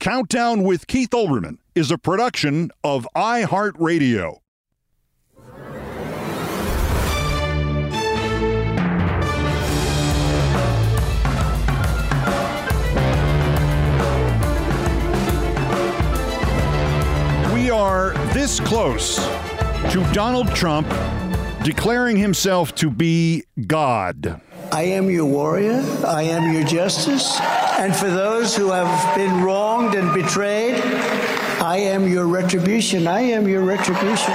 Countdown with Keith Olbermann is a production of iHeartRadio. We are this close to Donald Trump declaring himself to be God. I am your warrior. I am your justice. And for those who have been wronged and betrayed, I am your retribution. I am your retribution.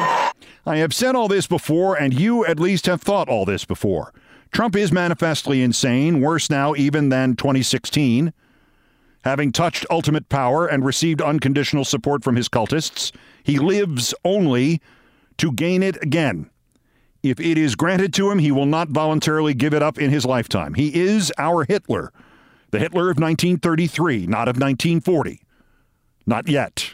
I have said all this before, and you at least have thought all this before. Trump is manifestly insane, worse now even than 2016. Having touched ultimate power and received unconditional support from his cultists, he lives only to gain it again. If it is granted to him, he will not voluntarily give it up in his lifetime. He is our Hitler, the Hitler of 1933, not of 1940. Not yet.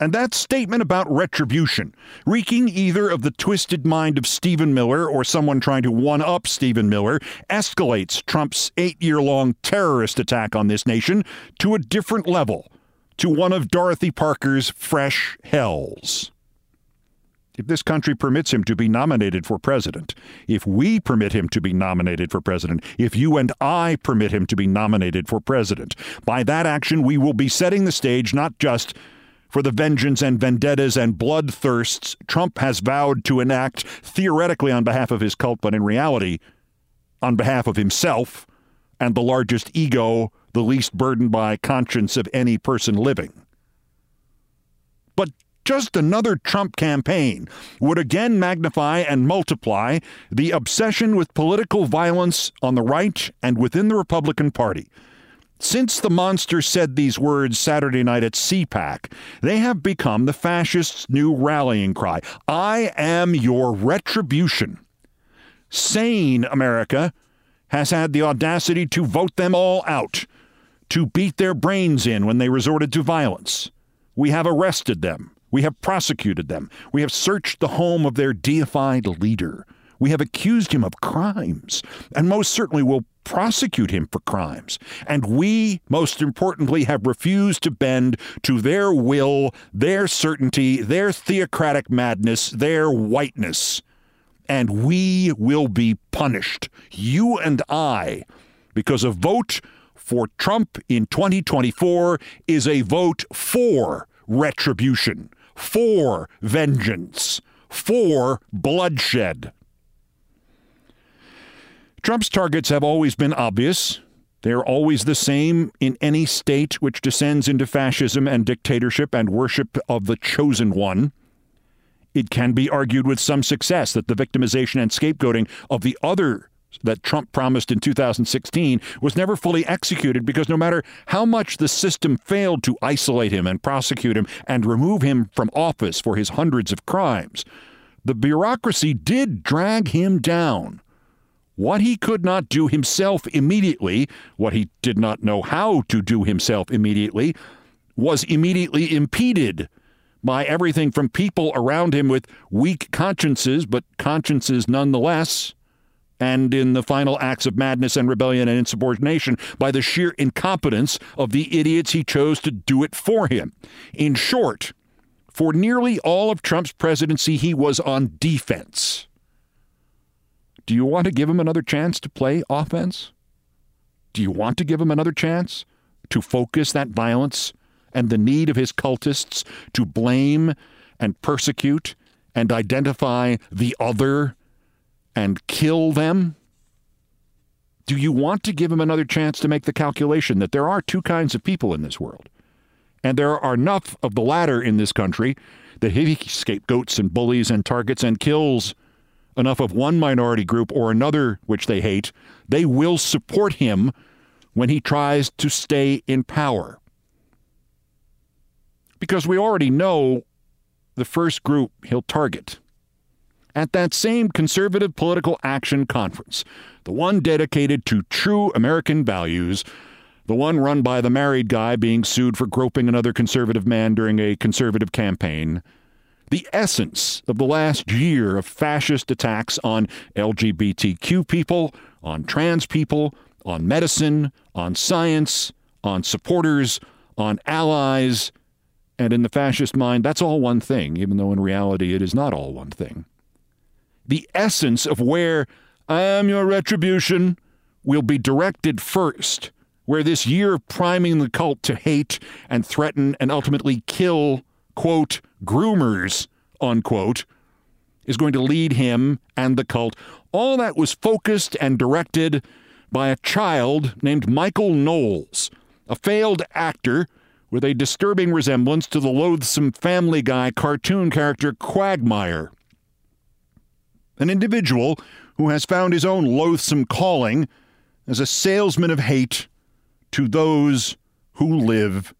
And that statement about retribution, reeking either of the twisted mind of Stephen Miller or someone trying to one up Stephen Miller, escalates Trump's eight year long terrorist attack on this nation to a different level, to one of Dorothy Parker's fresh hells if this country permits him to be nominated for president, if we permit him to be nominated for president, if you and I permit him to be nominated for president, by that action we will be setting the stage not just for the vengeance and vendettas and bloodthirsts Trump has vowed to enact theoretically on behalf of his cult, but in reality, on behalf of himself and the largest ego, the least burdened by conscience of any person living. Just another Trump campaign would again magnify and multiply the obsession with political violence on the right and within the Republican Party. Since the monster said these words Saturday night at CPAC, they have become the fascists' new rallying cry I am your retribution. Sane America has had the audacity to vote them all out, to beat their brains in when they resorted to violence. We have arrested them. We have prosecuted them. We have searched the home of their deified leader. We have accused him of crimes, and most certainly will prosecute him for crimes. And we, most importantly, have refused to bend to their will, their certainty, their theocratic madness, their whiteness. And we will be punished, you and I, because a vote for Trump in 2024 is a vote for retribution for vengeance, for bloodshed. Trump's targets have always been obvious They are always the same in any state which descends into fascism and dictatorship and worship of the chosen one. It can be argued with some success that the victimization and scapegoating of the other that Trump promised in 2016 was never fully executed because no matter how much the system failed to isolate him and prosecute him and remove him from office for his hundreds of crimes, the bureaucracy did drag him down. What he could not do himself immediately, what he did not know how to do himself immediately, was immediately impeded by everything from people around him with weak consciences, but consciences nonetheless, and in the final acts of madness and rebellion and insubordination by the sheer incompetence of the idiots he chose to do it for him. In short, for nearly all of Trump's presidency, he was on defense. Do you want to give him another chance to play offense? Do you want to give him another chance to focus that violence and the need of his cultists to blame and persecute and identify the other and kill them? Do you want to give him another chance to make the calculation that there are two kinds of people in this world? And there are enough of the latter in this country that he scapegoats and bullies and targets and kills enough of one minority group or another which they hate, they will support him when he tries to stay in power. Because we already know the first group he'll target. At that same conservative political action conference, the one dedicated to true American values, the one run by the married guy being sued for groping another conservative man during a conservative campaign, the essence of the last year of fascist attacks on LGBTQ people, on trans people, on medicine, on science, on supporters, on allies. And in the fascist mind, that's all one thing, even though in reality it is not all one thing. The essence of where I am your retribution will be directed first, where this year of priming the cult to hate and threaten and ultimately kill quote, groomers, unquote, is going to lead him and the cult. All that was focused and directed by a child named Michael Knowles, a failed actor with a disturbing resemblance to the loathsome Family Guy cartoon character Quagmire. An individual who has found his own loathsome calling as a salesman of hate to those who live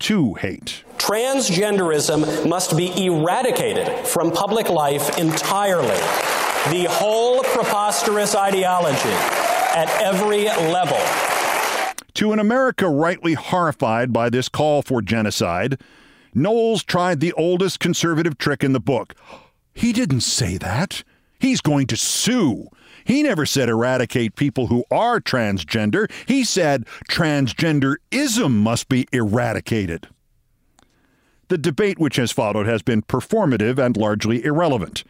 to hate. Transgenderism must be eradicated from public life entirely. The whole preposterous ideology at every level. To an America rightly horrified by this call for genocide, Knowles tried the oldest conservative trick in the book. He didn't say that. He's going to sue. He never said eradicate people who are transgender. He said transgenderism must be eradicated. The debate which has followed has been performative and largely irrelevant.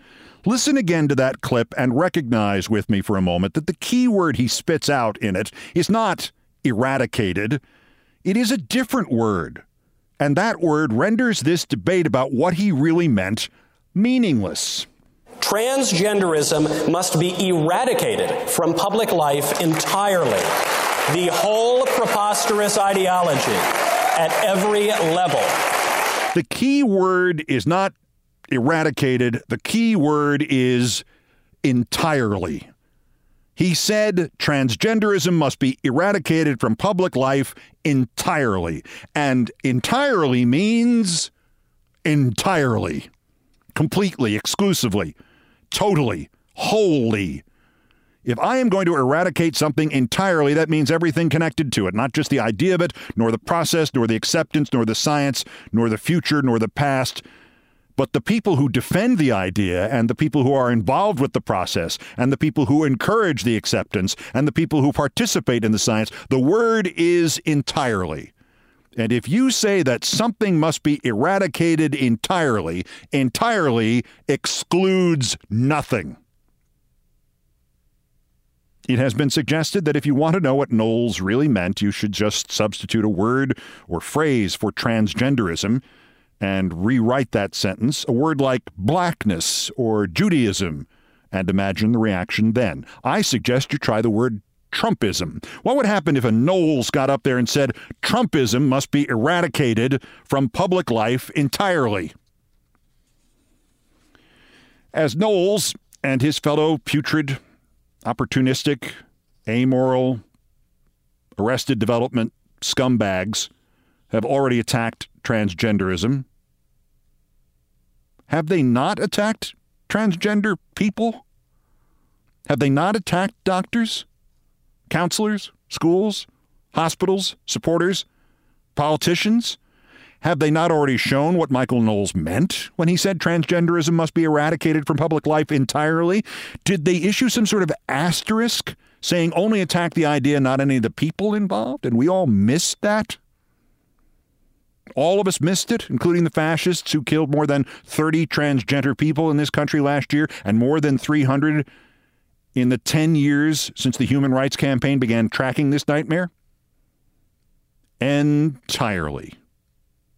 Listen again to that clip and recognize with me for a moment that the key word he spits out in it is not eradicated, it is a different word. And that word renders this debate about what he really meant meaningless. Transgenderism must be eradicated from public life entirely. The whole preposterous ideology at every level. The key word is not eradicated, the key word is entirely. He said transgenderism must be eradicated from public life entirely. And entirely means entirely, completely, exclusively totally, wholly. If I am going to eradicate something entirely, that means everything connected to it, not just the idea of it, nor the process, nor the acceptance, nor the science, nor the future, nor the past, but the people who defend the idea and the people who are involved with the process and the people who encourage the acceptance and the people who participate in the science, the word is entirely. And if you say that something must be eradicated entirely, entirely excludes nothing. It has been suggested that if you want to know what Knowles really meant, you should just substitute a word or phrase for transgenderism and rewrite that sentence, a word like blackness or Judaism, and imagine the reaction then. I suggest you try the word Trumpism. What would happen if a Knowles got up there and said Trumpism must be eradicated from public life entirely? As Knowles and his fellow putrid, opportunistic, amoral, arrested development scumbags have already attacked transgenderism, have they not attacked transgender people? Have they not attacked doctors, counselors, schools, hospitals, supporters, politicians? Have they not already shown what Michael Knowles meant when he said transgenderism must be eradicated from public life entirely? Did they issue some sort of asterisk saying only attack the idea, not any of the people involved? And we all missed that? All of us missed it, including the fascists who killed more than 30 transgender people in this country last year and more than 300 in the 10 years since the Human Rights Campaign began tracking this nightmare? Entirely.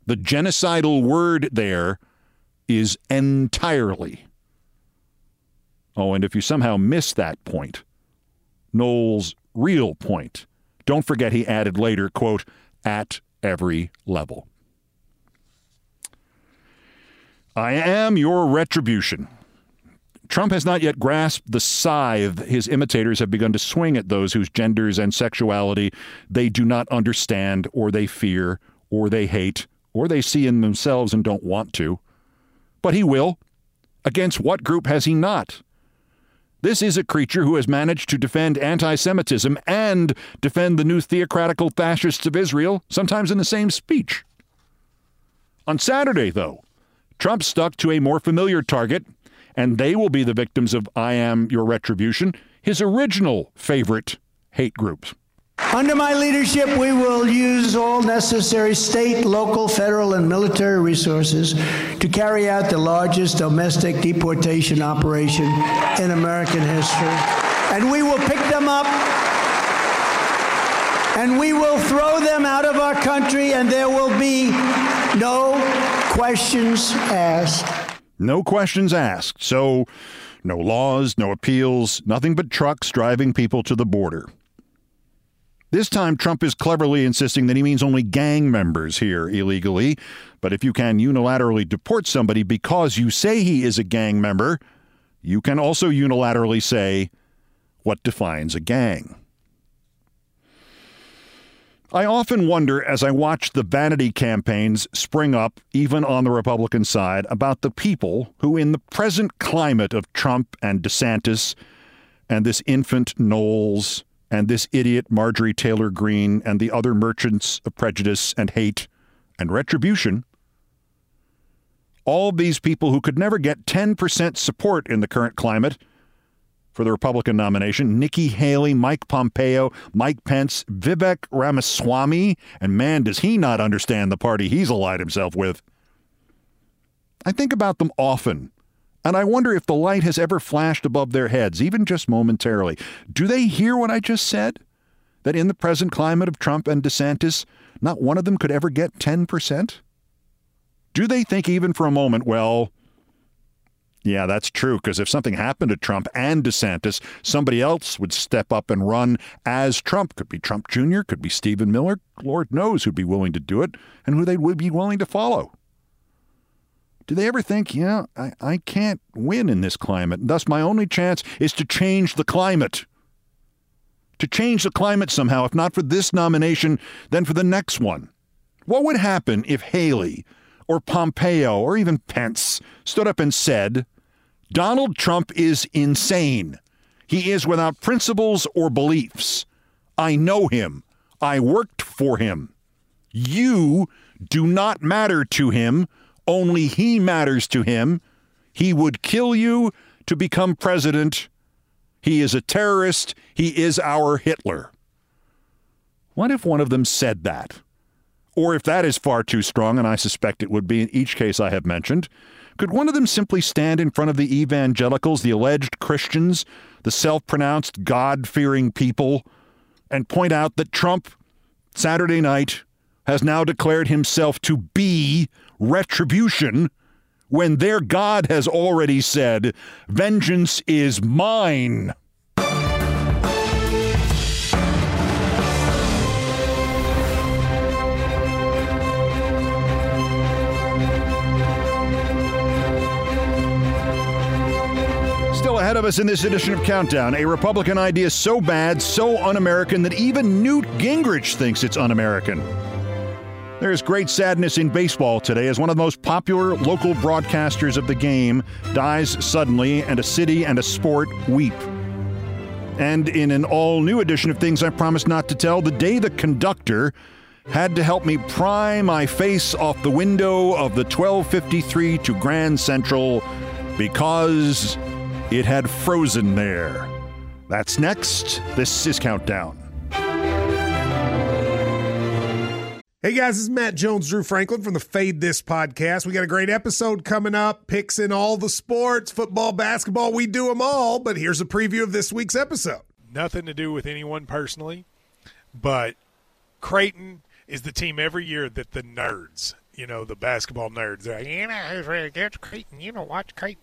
The genocidal word there is entirely. Oh, and if you somehow miss that point, Knowles' real point, don't forget he added later, quote, at every level. I am your retribution. Trump has not yet grasped the scythe his imitators have begun to swing at those whose genders and sexuality they do not understand, or they fear, or they hate, or they see in themselves and don't want to. But he will. Against what group has he not? This is a creature who has managed to defend anti Semitism and defend the new theocratical fascists of Israel, sometimes in the same speech. On Saturday, though, Trump stuck to a more familiar target, and they will be the victims of I Am Your Retribution, his original favorite hate groups. Under my leadership, we will use all necessary state, local, federal, and military resources to carry out the largest domestic deportation operation in American history. And we will pick them up and we will throw them out of our country, and there will be no questions asked. No questions asked. So, no laws, no appeals, nothing but trucks driving people to the border. This time, Trump is cleverly insisting that he means only gang members here illegally. But if you can unilaterally deport somebody because you say he is a gang member, you can also unilaterally say what defines a gang. I often wonder as I watch the vanity campaigns spring up, even on the Republican side, about the people who, in the present climate of Trump and DeSantis and this infant Knowles and this idiot Marjorie Taylor Greene and the other merchants of prejudice and hate and retribution, all these people who could never get 10% support in the current climate for the Republican nomination Nikki Haley, Mike Pompeo, Mike Pence, Vivek Ramaswamy, and man, does he not understand the party he's allied himself with. I think about them often, and I wonder if the light has ever flashed above their heads, even just momentarily. Do they hear what I just said? That in the present climate of Trump and DeSantis, not one of them could ever get 10%? Do they think, even for a moment, well, yeah, that's true. Because if something happened to Trump and DeSantis, somebody else would step up and run as Trump. Could be Trump Jr., could be Stephen Miller. Lord knows who'd be willing to do it and who they would be willing to follow. Do they ever think, yeah, I, I can't win in this climate, and thus my only chance is to change the climate? To change the climate somehow, if not for this nomination, then for the next one. What would happen if Haley or Pompeo or even Pence stood up and said, Donald Trump is insane. He is without principles or beliefs. I know him. I worked for him. You do not matter to him. Only he matters to him. He would kill you to become president. He is a terrorist. He is our Hitler. What if one of them said that? Or if that is far too strong, and I suspect it would be in each case I have mentioned, could one of them simply stand in front of the evangelicals, the alleged Christians, the self pronounced God fearing people, and point out that Trump, Saturday night, has now declared himself to be retribution when their God has already said, Vengeance is mine? Ahead of us in this edition of Countdown. A Republican idea so bad, so un American, that even Newt Gingrich thinks it's un American. There is great sadness in baseball today as one of the most popular local broadcasters of the game dies suddenly, and a city and a sport weep. And in an all new edition of Things I Promised Not to Tell, the day the conductor had to help me pry my face off the window of the 1253 to Grand Central because it had frozen there. That's next. This is Countdown. Hey guys, this is Matt Jones, Drew Franklin from the Fade This podcast. We got a great episode coming up, picks in all the sports, football, basketball, we do them all. But here's a preview of this week's episode. Nothing to do with anyone personally, but Creighton is the team every year that the nerds, you know, the basketball nerds, they're like, you know, who's really good? Creighton, you know, watch Creighton.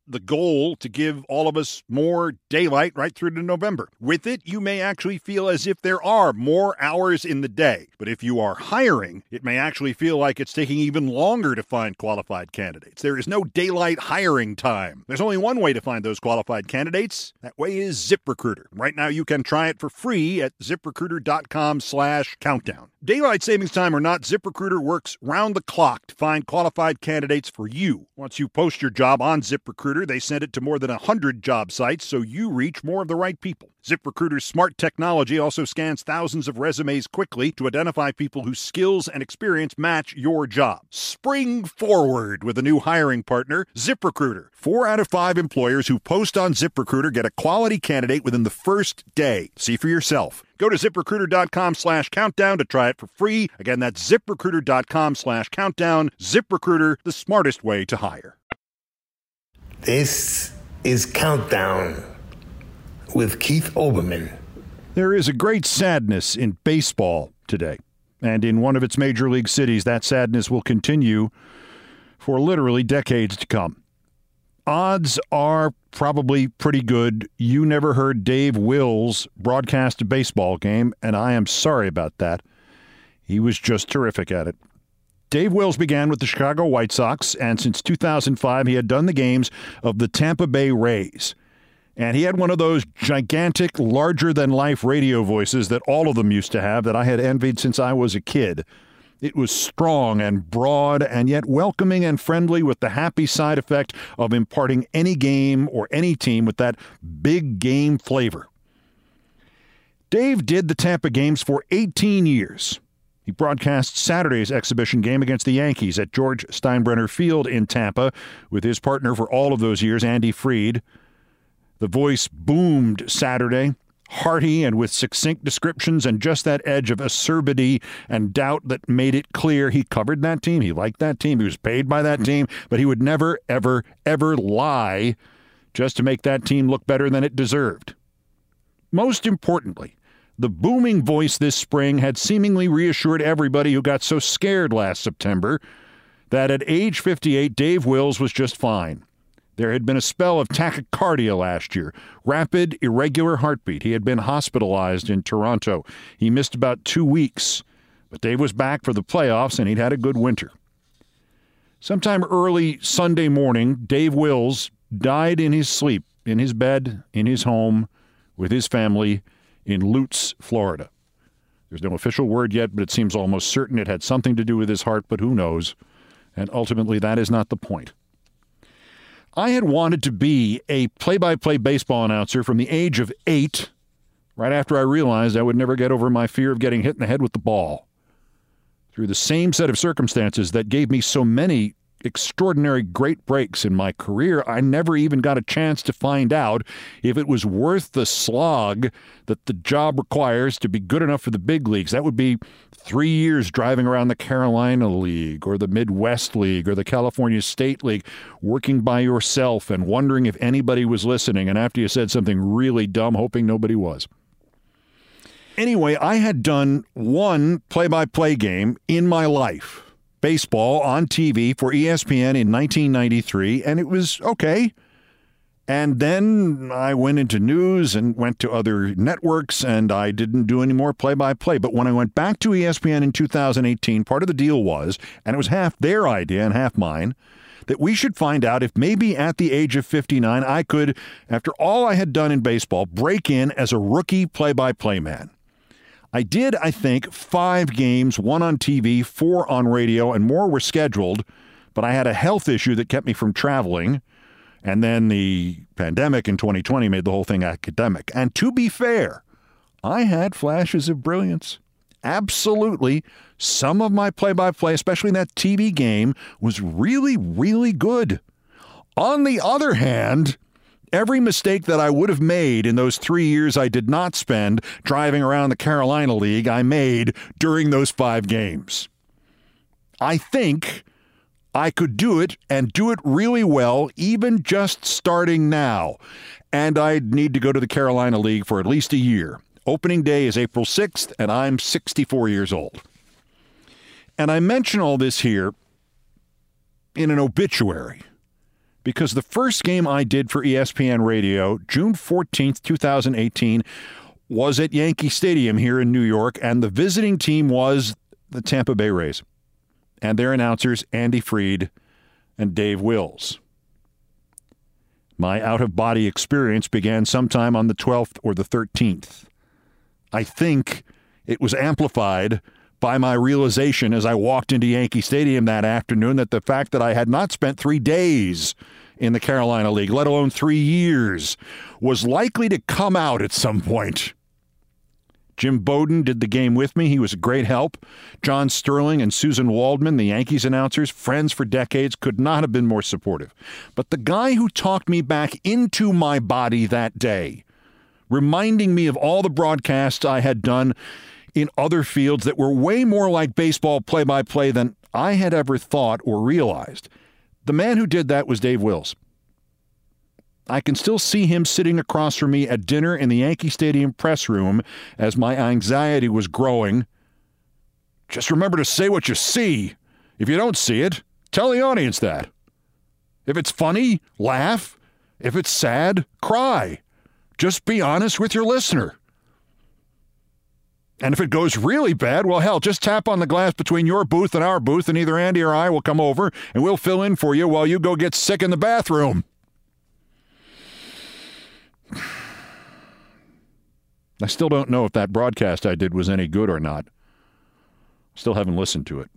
The goal to give all of us more daylight right through to November. With it, you may actually feel as if there are more hours in the day. But if you are hiring, it may actually feel like it's taking even longer to find qualified candidates. There is no daylight hiring time. There's only one way to find those qualified candidates. That way is ZipRecruiter. Right now you can try it for free at ziprecruiter.com slash countdown. Daylight savings time or not, ZipRecruiter works round the clock to find qualified candidates for you. Once you post your job on ZipRecruiter, they send it to more than 100 job sites so you reach more of the right people. ZipRecruiter's smart technology also scans thousands of resumes quickly to identify people whose skills and experience match your job. Spring forward with a new hiring partner, ZipRecruiter. Four out of five employers who post on ZipRecruiter get a quality candidate within the first day. See for yourself. Go to ziprecruiter.com slash countdown to try it for free. Again, that's ziprecruiter.com slash countdown. ZipRecruiter, the smartest way to hire. This is Countdown with Keith Olbermann. There is a great sadness in baseball today. And in one of its major league cities, that sadness will continue for literally decades to come. Odds are probably pretty good. You never heard Dave Wills broadcast a baseball game, and I am sorry about that. He was just terrific at it. Dave Wills began with the Chicago White Sox, and since 2005, he had done the games of the Tampa Bay Rays. And he had one of those gigantic, larger than life radio voices that all of them used to have that I had envied since I was a kid. It was strong and broad and yet welcoming and friendly with the happy side effect of imparting any game or any team with that big game flavor. Dave did the Tampa games for 18 years. He broadcast Saturday's exhibition game against the Yankees at George Steinbrenner Field in Tampa with his partner for all of those years, Andy Freed. The voice boomed Saturday. hearty and with succinct descriptions and just that edge of acerbity and doubt that made it clear he covered that team. He liked that team. He was paid by that team, but he would never, ever, ever lie just to make that team look better than it deserved. Most importantly, the booming voice this spring had seemingly reassured everybody who got so scared last September that at age 58, Dave Wills was just fine. There had been a spell of tachycardia last year, rapid, irregular heartbeat. He had been hospitalized in Toronto. He missed about two weeks, but Dave was back for the playoffs and he'd had a good winter. Sometime early Sunday morning, Dave Wills died in his sleep, in his bed, in his home, with his family in Lutz, Florida. There's no official word yet, but it seems almost certain it had something to do with his heart, but who knows? And ultimately, that is not the point. I had wanted to be a play by play baseball announcer from the age of eight, right after I realized I would never get over my fear of getting hit in the head with the ball. Through the same set of circumstances that gave me so many extraordinary great breaks in my career, I never even got a chance to find out if it was worth the slog that the job requires to be good enough for the big leagues. That would be three years driving around the Carolina League or the Midwest League or the California State League, working by yourself and wondering if anybody was listening. And after you said something really dumb, hoping nobody was. Anyway, I had done one play by play game in my life baseball on TV for ESPN in 1993, and it was okay. And then I went into news and went to other networks, and I didn't do any more play by play. But when I went back to ESPN in 2018, part of the deal was, and it was half their idea and half mine, that we should find out if maybe at the age of 59 I could, after all I had done in baseball, break in as a rookie play by play man. I did, I think, five games, one on TV, four on radio, and more were scheduled, but I had a health issue that kept me from traveling. And then the pandemic in 2020 made the whole thing academic. And to be fair, I had flashes of brilliance. Absolutely. Some of my play by play, especially in that TV game, was really, really good. On the other hand, every mistake that I would have made in those three years I did not spend driving around the Carolina League, I made during those five games. I think I could do it and do it really well, even just starting now. And I'd need to go to the Carolina League for at least a year. Opening day is April 6th, and I'm 64 years old. And I mention all this here in an obituary because the first game I did for ESPN Radio, June 14th, 2018, was at Yankee Stadium here in New York, and the visiting team was the Tampa Bay Rays and their announcers, Andy Freed and Dave Wills. My out of body experience began sometime on the 12th or the 13th. I think it was amplified by my realization as I walked into Yankee Stadium that afternoon that the fact that I had not spent three days in the Carolina League, let alone three years, was likely to come out at some point. Jim Bowden did the game with me. He was a great help. John Sterling and Suzyn Waldman, the Yankees announcers, friends for decades, could not have been more supportive. But the guy who talked me back into my body that day, reminding me of all the broadcasts I had done in other fields that were way more like baseball play by play than I had ever thought or realized. The man who did that was Dave Wills. I can still see him sitting across from me at dinner in the Yankee Stadium press room as my anxiety was growing. Just remember to say what you see. If you don't see it, tell the audience that. If it's funny, laugh. If it's sad, cry. Just be honest with your listener. And if it goes really bad, well, hell, just tap on the glass between your booth and our booth, and either Andy or I will come over and we'll fill in for you while you go get sick in the bathroom. I still don't know if that broadcast I did was any good or not. Still haven't listened to it.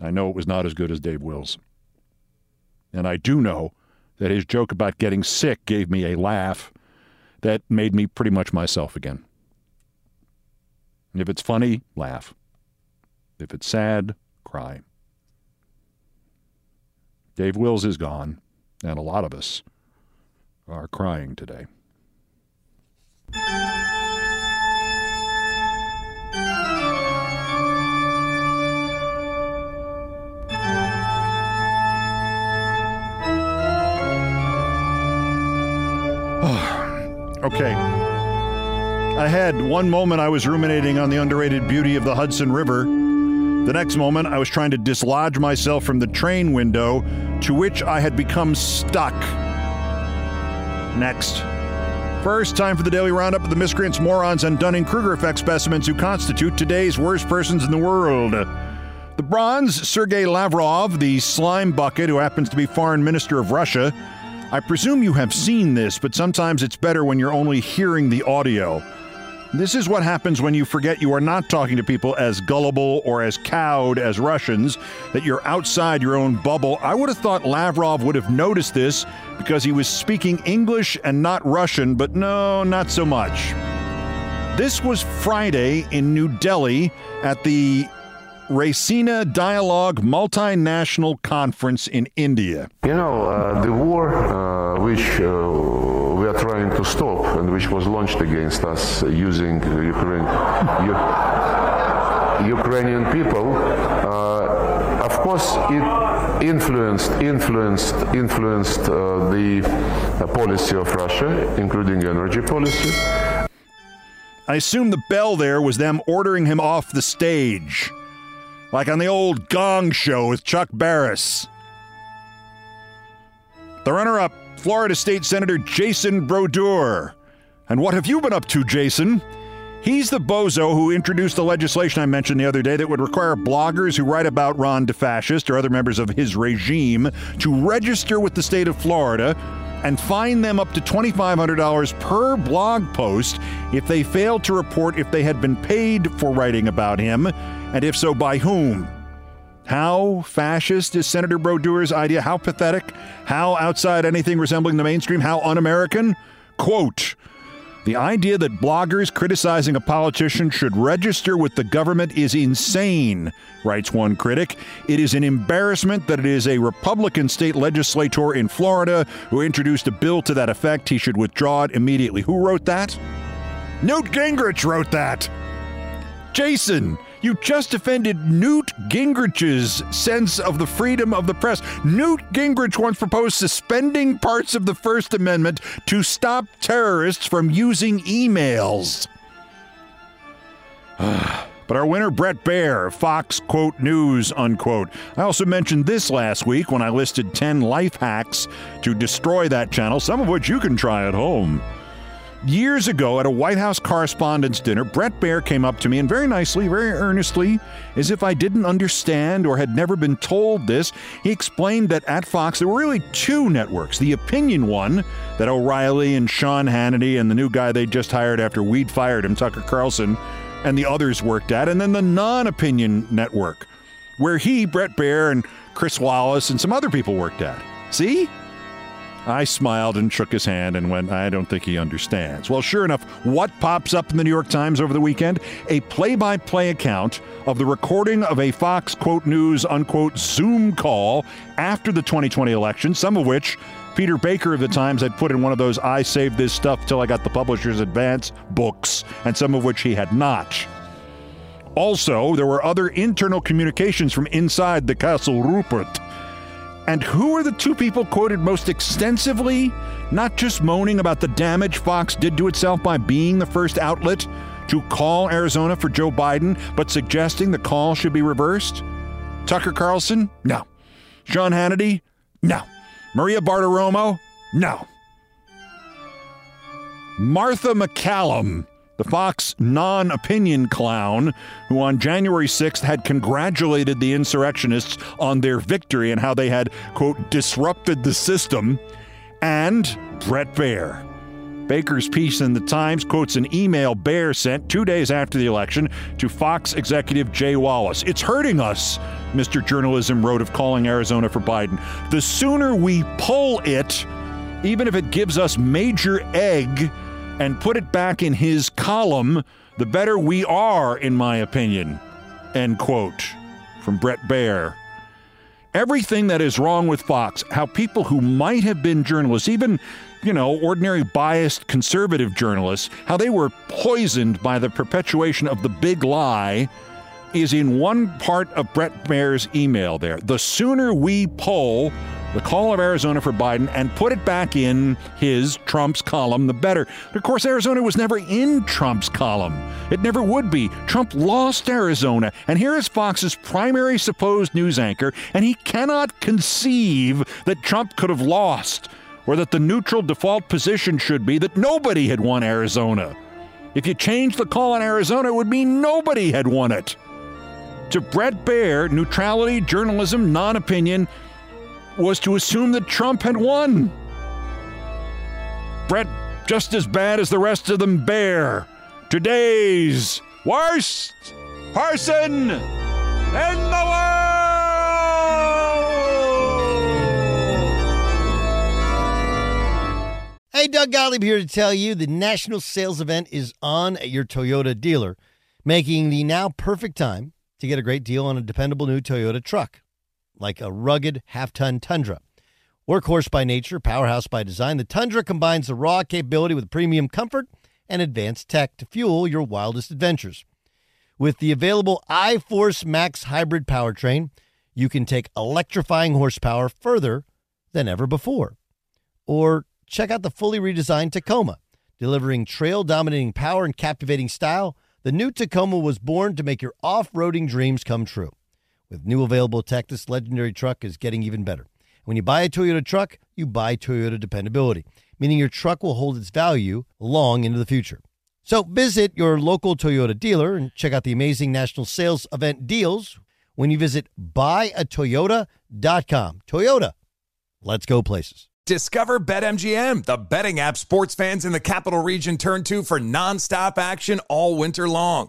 I know it was not as good as Dave Wills. And I do know that his joke about getting sick gave me a laugh that made me pretty much myself again. If it's funny, laugh. If it's sad, cry. Dave Wills is gone, and a lot of us are crying today. okay head. One moment I was ruminating on the underrated beauty of the Hudson River. The next moment I was trying to dislodge myself from the train window to which I had become stuck. Next. First, time for the daily roundup of the miscreants, morons, and Dunning Kruger effect specimens who constitute today's worst persons in the world. The bronze, Sergei Lavrov, the slime bucket who happens to be foreign minister of Russia. I presume you have seen this, but sometimes it's better when you're only hearing the audio. This is what happens when you forget you are not talking to people as gullible or as cowed as Russians, that you're outside your own bubble. I would have thought Lavrov would have noticed this because he was speaking English and not Russian, but no, not so much. This was Friday in New Delhi at the Raisina Dialogue Multinational Conference in India. You know, uh, the war uh, which uh, trying to stop and which was launched against us using Ukraine, Ukrainian people, uh, of course, it influenced, influenced, influenced uh, the uh, policy of Russia, including energy policy. I assume the bell there was them ordering him off the stage, like on the old Gong Show with Chuck Barris. The runner up, Florida State Senator Jason Brodeur. And what have you been up to, Jason? He's the bozo who introduced the legislation I mentioned the other day that would require bloggers who write about Ron DeFascist or other members of his regime to register with the state of Florida and fine them up to $2,500 per blog post if they failed to report if they had been paid for writing about him, and if so, by whom. How fascist is Senator Brodeur's idea? How pathetic? How outside anything resembling the mainstream? How un American? Quote The idea that bloggers criticizing a politician should register with the government is insane, writes one critic. It is an embarrassment that it is a Republican state legislator in Florida who introduced a bill to that effect. He should withdraw it immediately. Who wrote that? Newt Gingrich wrote that. Jason, you just offended Newt Gingrich's sense of the freedom of the press. Newt Gingrich once proposed suspending parts of the First Amendment to stop terrorists from using emails. But our winner, Bret Baier, Fox, quote, news, unquote. I also mentioned this last week when I listed 10 life hacks to destroy that channel, some of which you can try at home. Years ago, at a White House Correspondents' Dinner, Bret Baier came up to me and very nicely, very earnestly, as if I didn't understand or had never been told this, he explained that at Fox there were really two networks. The opinion one, that O'Reilly and Sean Hannity and the new guy they just hired after Weed fired him, Tucker Carlson, and the others worked at, and then the non opinion network, where he, Bret Baier, and Chris Wallace and some other people worked at. See? I smiled and shook his hand and went, I don't think he understands. Well, sure enough, what pops up in the New York Times over the weekend? A play by play account of the recording of a Fox, quote, news, unquote, Zoom call after the 2020 election, some of which Peter Baker of the Times had put in one of those I saved this stuff till I got the publisher's advance books, and some of which he had not. Also, there were other internal communications from inside the Castle Rupert. And who are the two people quoted most extensively? Not just moaning about the damage Fox did to itself by being the first outlet to call Arizona for Joe Biden, but suggesting the call should be reversed? Tucker Carlson? No. Sean Hannity? No. Maria Bartiromo? No. Martha MacCallum, the Fox non opinion clown, who on January 6th had congratulated the insurrectionists on their victory and how they had, quote, disrupted the system, and Bret Baier. Baker's piece in the Times quotes an email Baier sent two days after the election to Fox executive Jay Wallace. It's hurting us, Mr. Journalism wrote of calling Arizona for Biden. The sooner we pull it, even if it gives us major egg, and put it back in his column, the better we are, in my opinion. End quote. From Bret Baier. Everything that is wrong with Fox, how people who might have been journalists, even, you know, ordinary biased conservative journalists, how they were poisoned by the perpetuation of the big lie, is in one part of Bret Baier's email there. The sooner we pull, the call of Arizona for Biden and put it back in his Trump's column, the better. But of course, Arizona was never in Trump's column. It never would be. Trump lost Arizona. And here is Fox's primary supposed news anchor, and he cannot conceive that Trump could have lost or that the neutral default position should be that nobody had won Arizona. If you change the call on Arizona, it would mean nobody had won it. To Bret Baier, neutrality, journalism, non opinion was to assume that Trump had won. Bret, just as bad as the rest of them, Baier. Today's worst person in the world. Hey, Doug Gottlieb here to tell you the national sales event is on at your Toyota dealer, making the now perfect time to get a great deal on a dependable new Toyota truck, like a rugged half ton Tundra. Workhorse by nature, powerhouse by design, the Tundra combines the raw capability with premium comfort and advanced tech to fuel your wildest adventures. With the available iForce Max hybrid powertrain, you can take electrifying horsepower further than ever before. Or check out the fully redesigned Tacoma, delivering trail dominating power and captivating style. The new Tacoma was born to make your off roading dreams come true. With new available tech, this legendary truck is getting even better. When you buy a Toyota truck, you buy Toyota dependability, meaning your truck will hold its value long into the future. So visit your local Toyota dealer and check out the amazing national sales event deals when you visit buyatoyota.com. Toyota, let's go places. Discover BetMGM, the betting app sports fans in the capital region turn to for nonstop action all winter long.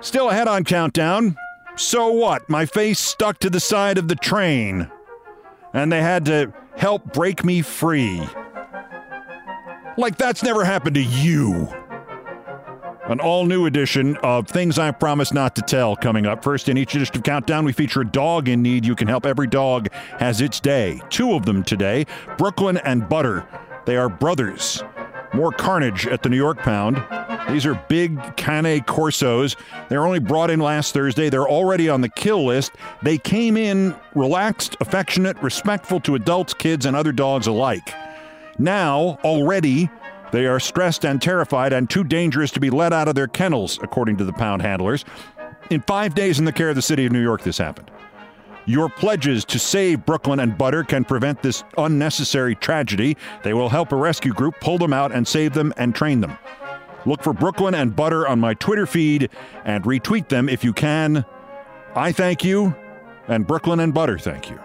Still ahead on Countdown. So what? My face stuck to the side of the train. And they had to help break me free. Like that's never happened to you. An all new edition of Things I Promise Not to Tell coming up. First, in each edition of Countdown, we feature a dog in need. You can help. Every dog has its day. Two of them today Brooklyn and Butter. They are brothers. More carnage at the New York Pound. These are big Cane Corsos. They were only brought in last Thursday. They're already on the kill list. They came in relaxed, affectionate, respectful to adults, kids, and other dogs alike. Now, already, they are stressed and terrified and too dangerous to be let out of their kennels, according to the pound handlers. In five days in the care of the city of New York, this happened. Your pledges to save Brooklyn and Butter can prevent this unnecessary tragedy. They will help a rescue group pull them out and save them and train them. Look for Brooklyn and Butter on my Twitter feed and retweet them if you can. I thank you, and Brooklyn and Butter thank you.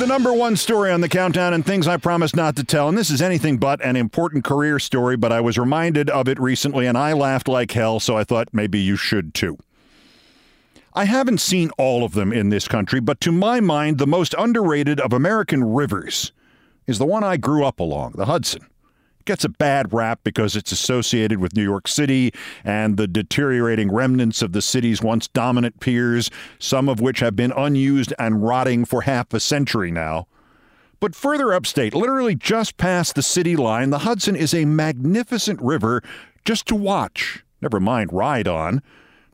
The number one story on the countdown and things I promised not to tell. And this is anything but an important career story, but I was reminded of it recently and I laughed like hell, so I thought maybe you should too. I haven't seen all of them in this country, but to my mind, the most underrated of American rivers is the one I grew up along, the Hudson. Gets a bad rap because it's associated with New York City and the deteriorating remnants of the city's once dominant piers, some of which have been unused and rotting for half a century now. But further upstate, literally just past the city line, the Hudson is a magnificent river just to watch, never mind ride on.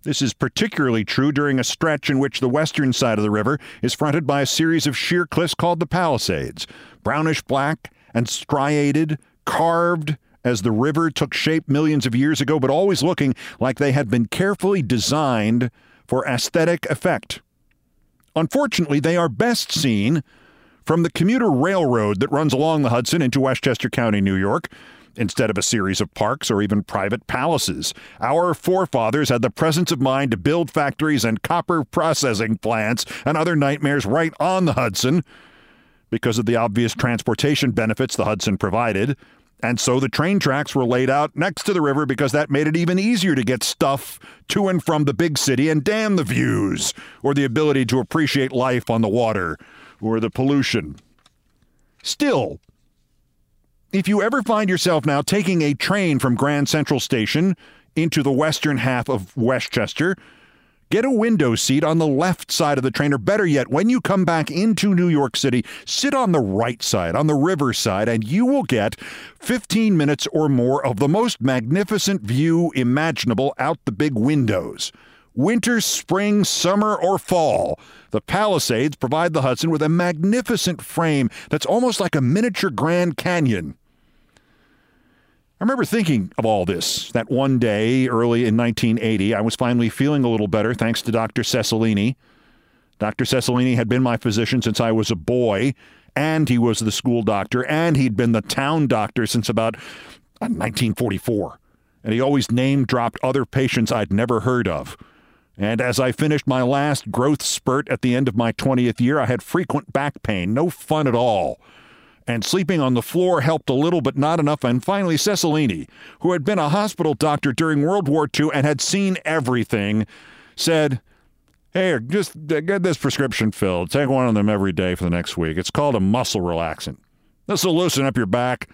This is particularly true during a stretch in which the western side of the river is fronted by a series of sheer cliffs called the Palisades, brownish black and striated, carved as the river took shape millions of years ago, but always looking like they had been carefully designed for aesthetic effect. Unfortunately, they are best seen from the commuter railroad that runs along the Hudson into Westchester County, New York, instead of a series of parks or even private palaces. Our forefathers had the presence of mind to build factories and copper processing plants and other nightmares right on the Hudson because of the obvious transportation benefits the Hudson provided. And so the train tracks were laid out next to the river because that made it even easier to get stuff to and from the big city and damn the views or the ability to appreciate life on the water or the pollution. Still, if you ever find yourself now taking a train from Grand Central Station into the western half of Westchester, get a window seat on the left side of the train, or better yet, when you come back into New York City, sit on the right side, on the river side, and you will get 15 minutes or more of the most magnificent view imaginable out the big windows winter, spring, summer, or fall. The Palisades provide the Hudson with a magnificent frame that's almost like a miniature Grand Canyon. I remember thinking of all this that one day early in 1980. I was finally feeling a little better thanks to Dr. Cecilini. Dr. Cecilini had been my physician since I was a boy, and he was the school doctor, and he'd been the town doctor since about 1944. Uh, and he always name dropped other patients I'd never heard of. And as I finished my last growth spurt at the end of my 20th year, I had frequent back pain, no fun at all. And sleeping on the floor helped a little, but not enough. And finally, Cecilini, who had been a hospital doctor during World War II and had seen everything, said, Hey, just get this prescription filled. Take one of them every day for the next week. It's called a muscle relaxant. This will loosen up your back.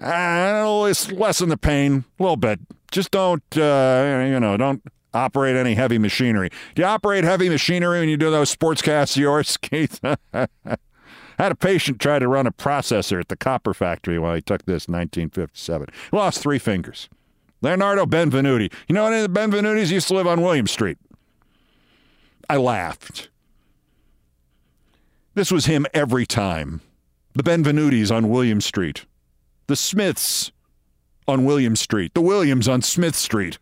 Uh, lessen the pain a little bit. Just don't, uh, you know, don't operate any heavy machinery. Do you operate heavy machinery when you do those sportscasts of yours, Keith? Had a patient try to run a processor at the copper factory while he took this in 1957. Lost three fingers. Leonardo Benvenuti. You know any of the Benvenutis used to live on William Street? I laughed. This was him every time. The Benvenutis on William Street. The Smiths on William Street. The Williams on Smith Street.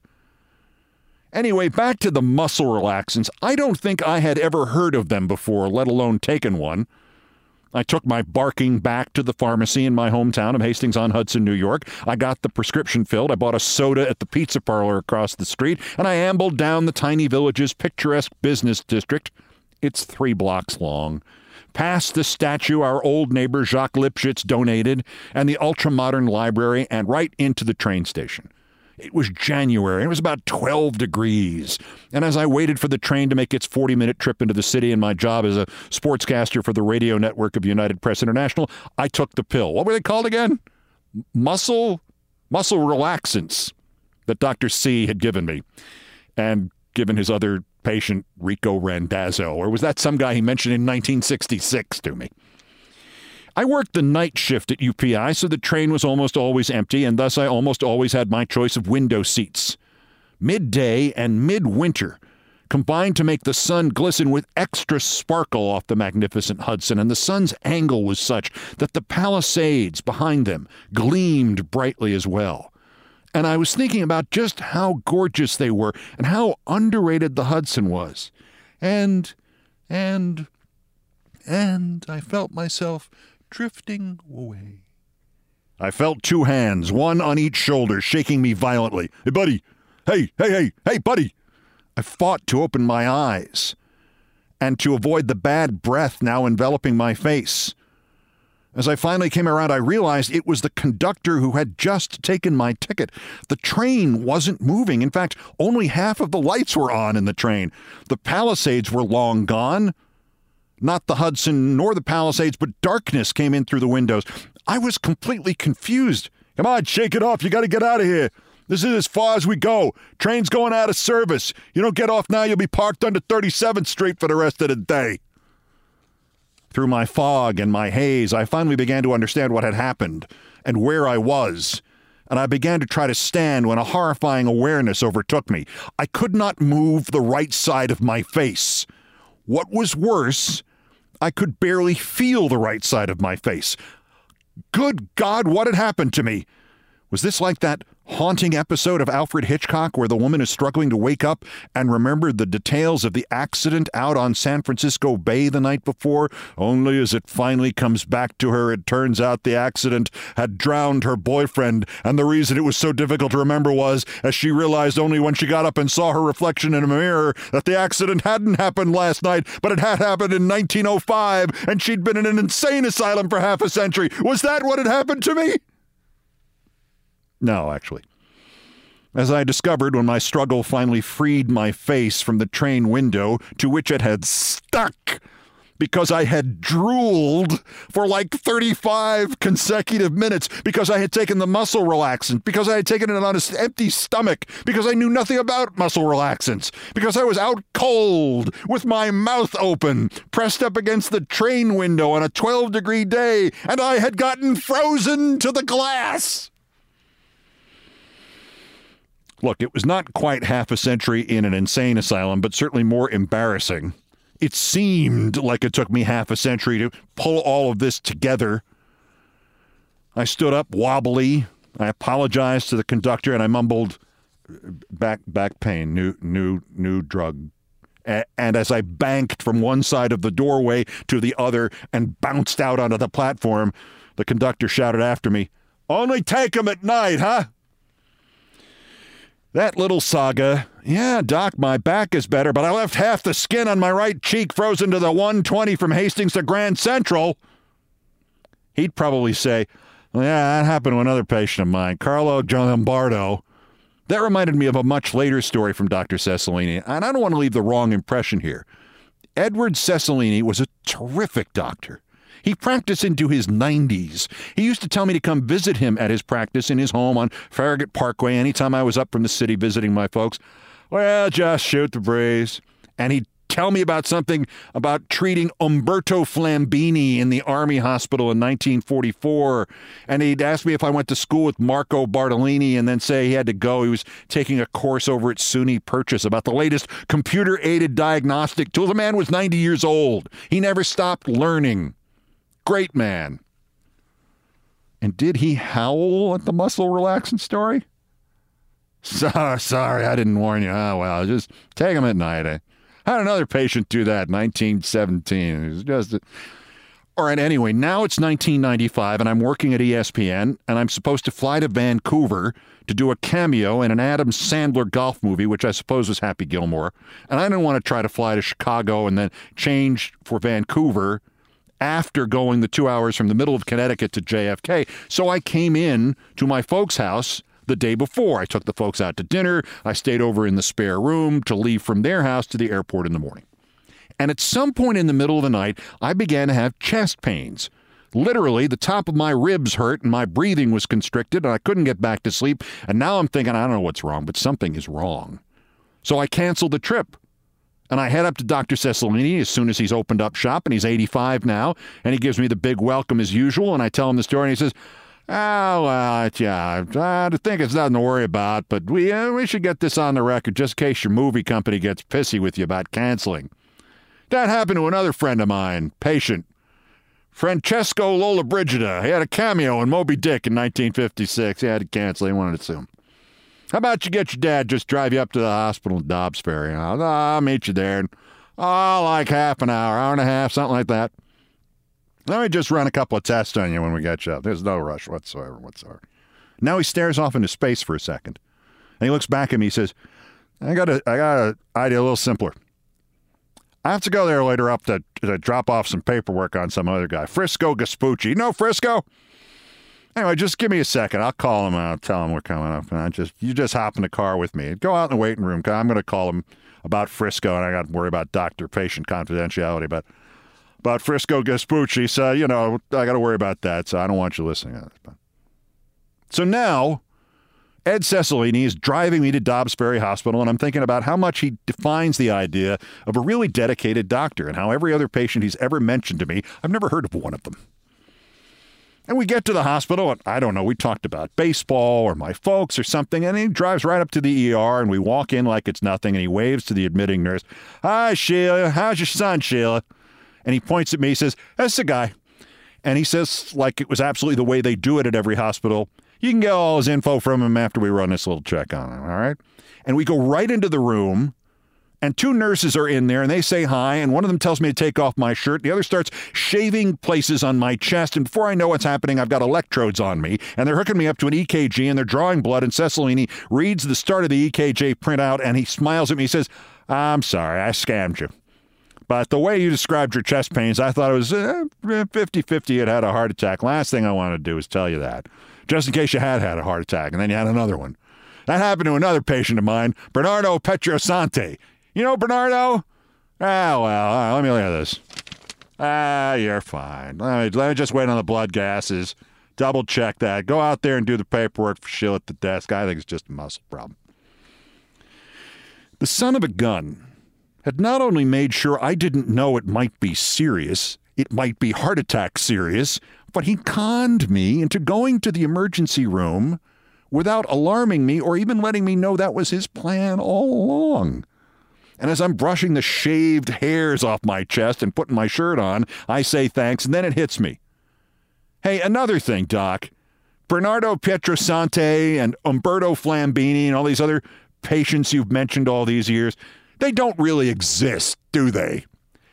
Anyway, back to the muscle relaxants. I don't think I had ever heard of them before, let alone taken one. I took my barking back to the pharmacy in my hometown of Hastings on Hudson, New York. I got the prescription filled. I bought a soda at the pizza parlor across the street, and I ambled down the tiny village's picturesque business district. It's three blocks long. Past the statue our old neighbor Jacques Lipchitz donated, and the ultra modern library, and right into the train station. It was January. It was about 12 degrees. And as I waited for the train to make its 40 minute trip into the city and my job as a sportscaster for the radio network of United Press International, I took the pill. What were they called again? Muscle muscle relaxants that Dr. C had given me and given his other patient Rico Randazzo or was that some guy he mentioned in 1966 to me? I worked the night shift at UPI, so the train was almost always empty, and thus I almost always had my choice of window seats. Midday and midwinter combined to make the sun glisten with extra sparkle off the magnificent Hudson, and the sun's angle was such that the Palisades behind them gleamed brightly as well. And I was thinking about just how gorgeous they were and how underrated the Hudson was. And, and, and I felt myself drifting away. I felt two hands, one on each shoulder, shaking me violently. Hey, buddy! Hey, hey, hey, hey, buddy! I fought to open my eyes and to avoid the bad breath now enveloping my face. As I finally came around, I realized it was the conductor who had just taken my ticket. The train wasn't moving. In fact, only half of the lights were on in the train. The Palisades were long gone. Not the Hudson nor the Palisades, but darkness came in through the windows. I was completely confused. Come on, shake it off. You got to get out of here. This is as far as we go. Train's going out of service. You don't get off now, you'll be parked under 37th Street for the rest of the day. Through my fog and my haze, I finally began to understand what had happened and where I was. And I began to try to stand when a horrifying awareness overtook me. I could not move the right side of my face. What was worse, I could barely feel the right side of my face. Good God, what had happened to me? Was this like that haunting episode of Alfred Hitchcock where the woman is struggling to wake up and remember the details of the accident out on San Francisco Bay the night before, only as it finally comes back to her, it turns out the accident had drowned her boyfriend, and the reason it was so difficult to remember was as she realized only when she got up and saw her reflection in a mirror that the accident hadn't happened last night, but it had happened in 1905, and she'd been in an insane asylum for half a century. Was that what had happened to me? No, actually. As I discovered when my struggle finally freed my face from the train window to which it had stuck because I had drooled for like 35 consecutive minutes, because I had taken the muscle relaxant, because I had taken it on an empty stomach, because I knew nothing about muscle relaxants, because I was out cold with my mouth open, pressed up against the train window on a 12 degree day, and I had gotten frozen to the glass. Look, it was not quite half a century in an insane asylum, but certainly more embarrassing. It seemed like it took me half a century to pull all of this together. I stood up wobbly. I apologized to the conductor and I mumbled back back pain, new new new drug. And as I banked from one side of the doorway to the other and bounced out onto the platform, the conductor shouted after me, "Only take 'em at night, huh?" That little saga. Yeah, Doc, my back is better, but I left half the skin on my right cheek frozen to the 120 from Hastings to Grand Central. He'd probably say, yeah, that happened to another patient of mine, Carlo Lombardo. That reminded me of a much later story from Dr. Cecilini, and I don't want to leave the wrong impression here. Edward Cecilini was a terrific doctor. He practiced into his 90s. He used to tell me to come visit him at his practice in his home on Farragut Parkway anytime I was up from the city visiting my folks. Well, just shoot the breeze. And he'd tell me about something about treating Umberto Flambini in the Army Hospital in 1944. And he'd ask me if I went to school with Marco Bartolini and then say he had to go. He was taking a course over at SUNY Purchase about the latest computer aided diagnostic tool. The man was 90 years old. He never stopped learning. Great man. And did he howl at the muscle relaxing story? Sorry, sorry, I didn't warn you. Oh, well, just take him at night. Eh? I had another patient do that in 1917. It was just. A... All right, anyway, now it's 1995, and I'm working at ESPN, and I'm supposed to fly to Vancouver to do a cameo in an Adam Sandler golf movie, which I suppose was Happy Gilmore. And I didn't want to try to fly to Chicago and then change for Vancouver after going the two hours from the middle of Connecticut to JFK. So I came in to my folks' house the day before. I took the folks out to dinner. I stayed over in the spare room to leave from their house to the airport in the morning. And at some point in the middle of the night, I began to have chest pains. Literally, the top of my ribs hurt and my breathing was constricted, and I couldn't get back to sleep. And now I'm thinking, I don't know what's wrong, but something is wrong. So I canceled the trip. And I head up to Dr. Cecilini as soon as he's opened up shop, and he's 85 now, and he gives me the big welcome as usual. And I tell him the story, and he says, Oh, well, yeah, I think it's nothing to worry about, but we, uh, we should get this on the record just in case your movie company gets pissy with you about canceling. That happened to another friend of mine, patient, Francesco Lola Brigida. He had a cameo in Moby Dick in 1956. He had to cancel. He wanted to sue him. How about you get your dad just drive you up to the hospital in Dobbs Ferry? I'll, I'll meet you there. In, oh, like half an hour, hour and a half, something like that. Let me just run a couple of tests on you when we get you up. There's no rush whatsoever, whatsoever. Now he stares off into space for a second. And he looks back at me. He says, I got a, I got an idea a little simpler. I have to go there later up to, to drop off some paperwork on some other guy. Frisco Gaspucci. You know Frisco? Anyway, just give me a second. I'll call him and I'll tell him we're coming up. And I just you just hop in the car with me. Go out in the waiting room. I'm going to call him about Frisco, and I got to worry about doctor-patient confidentiality. But But Frisco Gaspucci so, you know, I got to worry about that, so I don't want you listening. So now, Ed Cecilini is driving me to Dobbs Ferry Hospital, and I'm thinking about how much he defines the idea of a really dedicated doctor and how every other patient he's ever mentioned to me, I've never heard of one of them. And we get to the hospital, and I don't know, we talked about baseball or my folks or something, and he drives right up to the ER, and we walk in like it's nothing, and he waves to the admitting nurse. Hi, Sheila. How's your son, Sheila? And he points at me, he says, That's the guy. And he says, like it was absolutely the way they do it at every hospital, you can get all his info from him after we run this little check on him, all right? And we go right into the room, and two nurses are in there, and they say hi, and one of them tells me to take off my shirt. The other starts shaving places on my chest, and before I know what's happening, I've got electrodes on me, and they're hooking me up to an EKG, and they're drawing blood, and Cecilini reads the start of the EKG printout, and he smiles at me, he says, I'm sorry, I scammed you. But the way you described your chest pains, I thought it was eh, eh, 50 50 had had a heart attack. Last thing I wanted to do is tell you that, just in case you had had a heart attack and then you had another one. That happened to another patient of mine, Bernardo Petrosante. You know Bernardo? Ah, well, let me look at this. Ah, you're fine. Let me, let me just wait on the blood gases. Double check that. Go out there and do the paperwork for Sheila at the desk. I think it's just a muscle problem. The son of a gun had not only made sure I didn't know it might be serious, it might be heart attack serious, but he conned me into going to the emergency room without alarming me or even letting me know that was his plan all along. And as I'm brushing the shaved hairs off my chest and putting my shirt on, I say thanks, and then it hits me. Hey, another thing, Doc. Bernardo Pietrosante and Umberto Flambini and all these other patients you've mentioned all these years, they don't really exist, do they?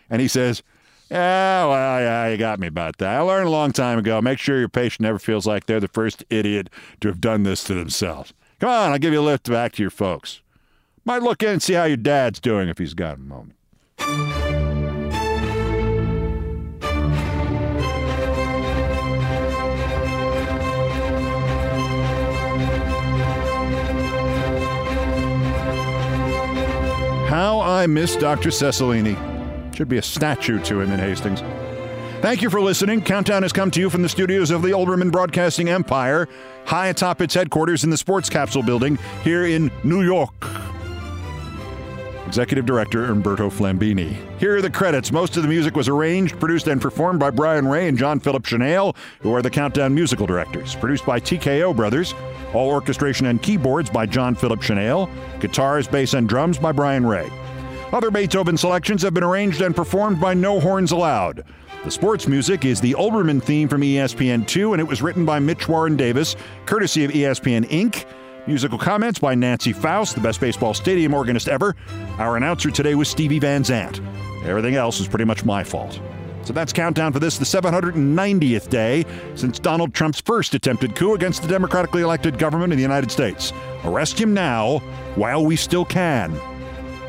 And he says, Yeah, well, yeah, you got me about that. I learned a long time ago make sure your patient never feels like they're the first idiot to have done this to themselves. Come on, I'll give you a lift back to your folks. Might look in and see how your dad's doing if he's got a moment. How I miss Dr. Cecilini. Should be a statue to him in Hastings. Thank you for listening. Countdown has come to you from the studios of the Olbermann Broadcasting Empire, high atop its headquarters in the Sports Capsule building here in New York. Executive Director Umberto Flambini. Here are the credits. Most of the music was arranged, produced, and performed by Brian Ray and John Philip Shenale, who are the Countdown musical directors. Produced by TKO Brothers. All orchestration and keyboards by John Philip Shenale. Guitars, bass, and drums by Brian Ray. Other Beethoven selections have been arranged and performed by No Horns Allowed. The sports music is the Olbermann theme from E ESPN2, and it was written by Mitch Warren Davis, courtesy of ESPN Inc. Musical comments by Nancy Faust, the best baseball stadium organist ever. Our announcer today was Stevie Van Zandt. Everything else is pretty much my fault. So that's countdown for this, the 790th day since Donald Trump's first attempted coup against the democratically elected government of the United States. Arrest him now while we still can.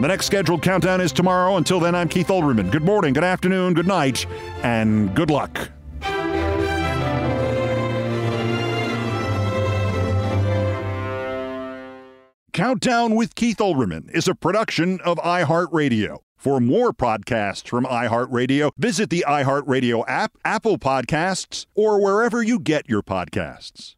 The next scheduled countdown is tomorrow. Until then, I'm Keith Olbermann. Good morning, good afternoon, good night, and good luck. Countdown with Keith Olbermann is a production of iHeartRadio. For more podcasts from iHeartRadio, visit the iHeartRadio app, Apple Podcasts, or wherever you get your podcasts.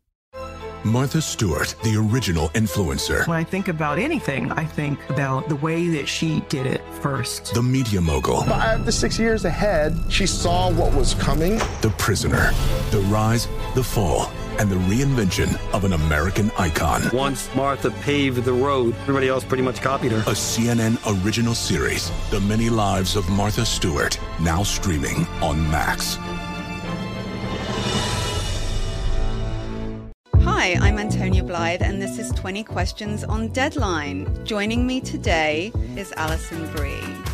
Martha Stewart, the original influencer. When I think about anything, I think about the way that she did it first. The media mogul. Five to six years ahead, she saw what was coming. The prisoner. The rise, the fall, and the reinvention of an American icon. Once Martha paved the road, everybody else pretty much copied her. A CNN original series, The Many Lives of Martha Stewart, now streaming on Max. Hi, I'm Antonia Blythe, and this is 20 Questions on Deadline. Joining me today is Alison Brie.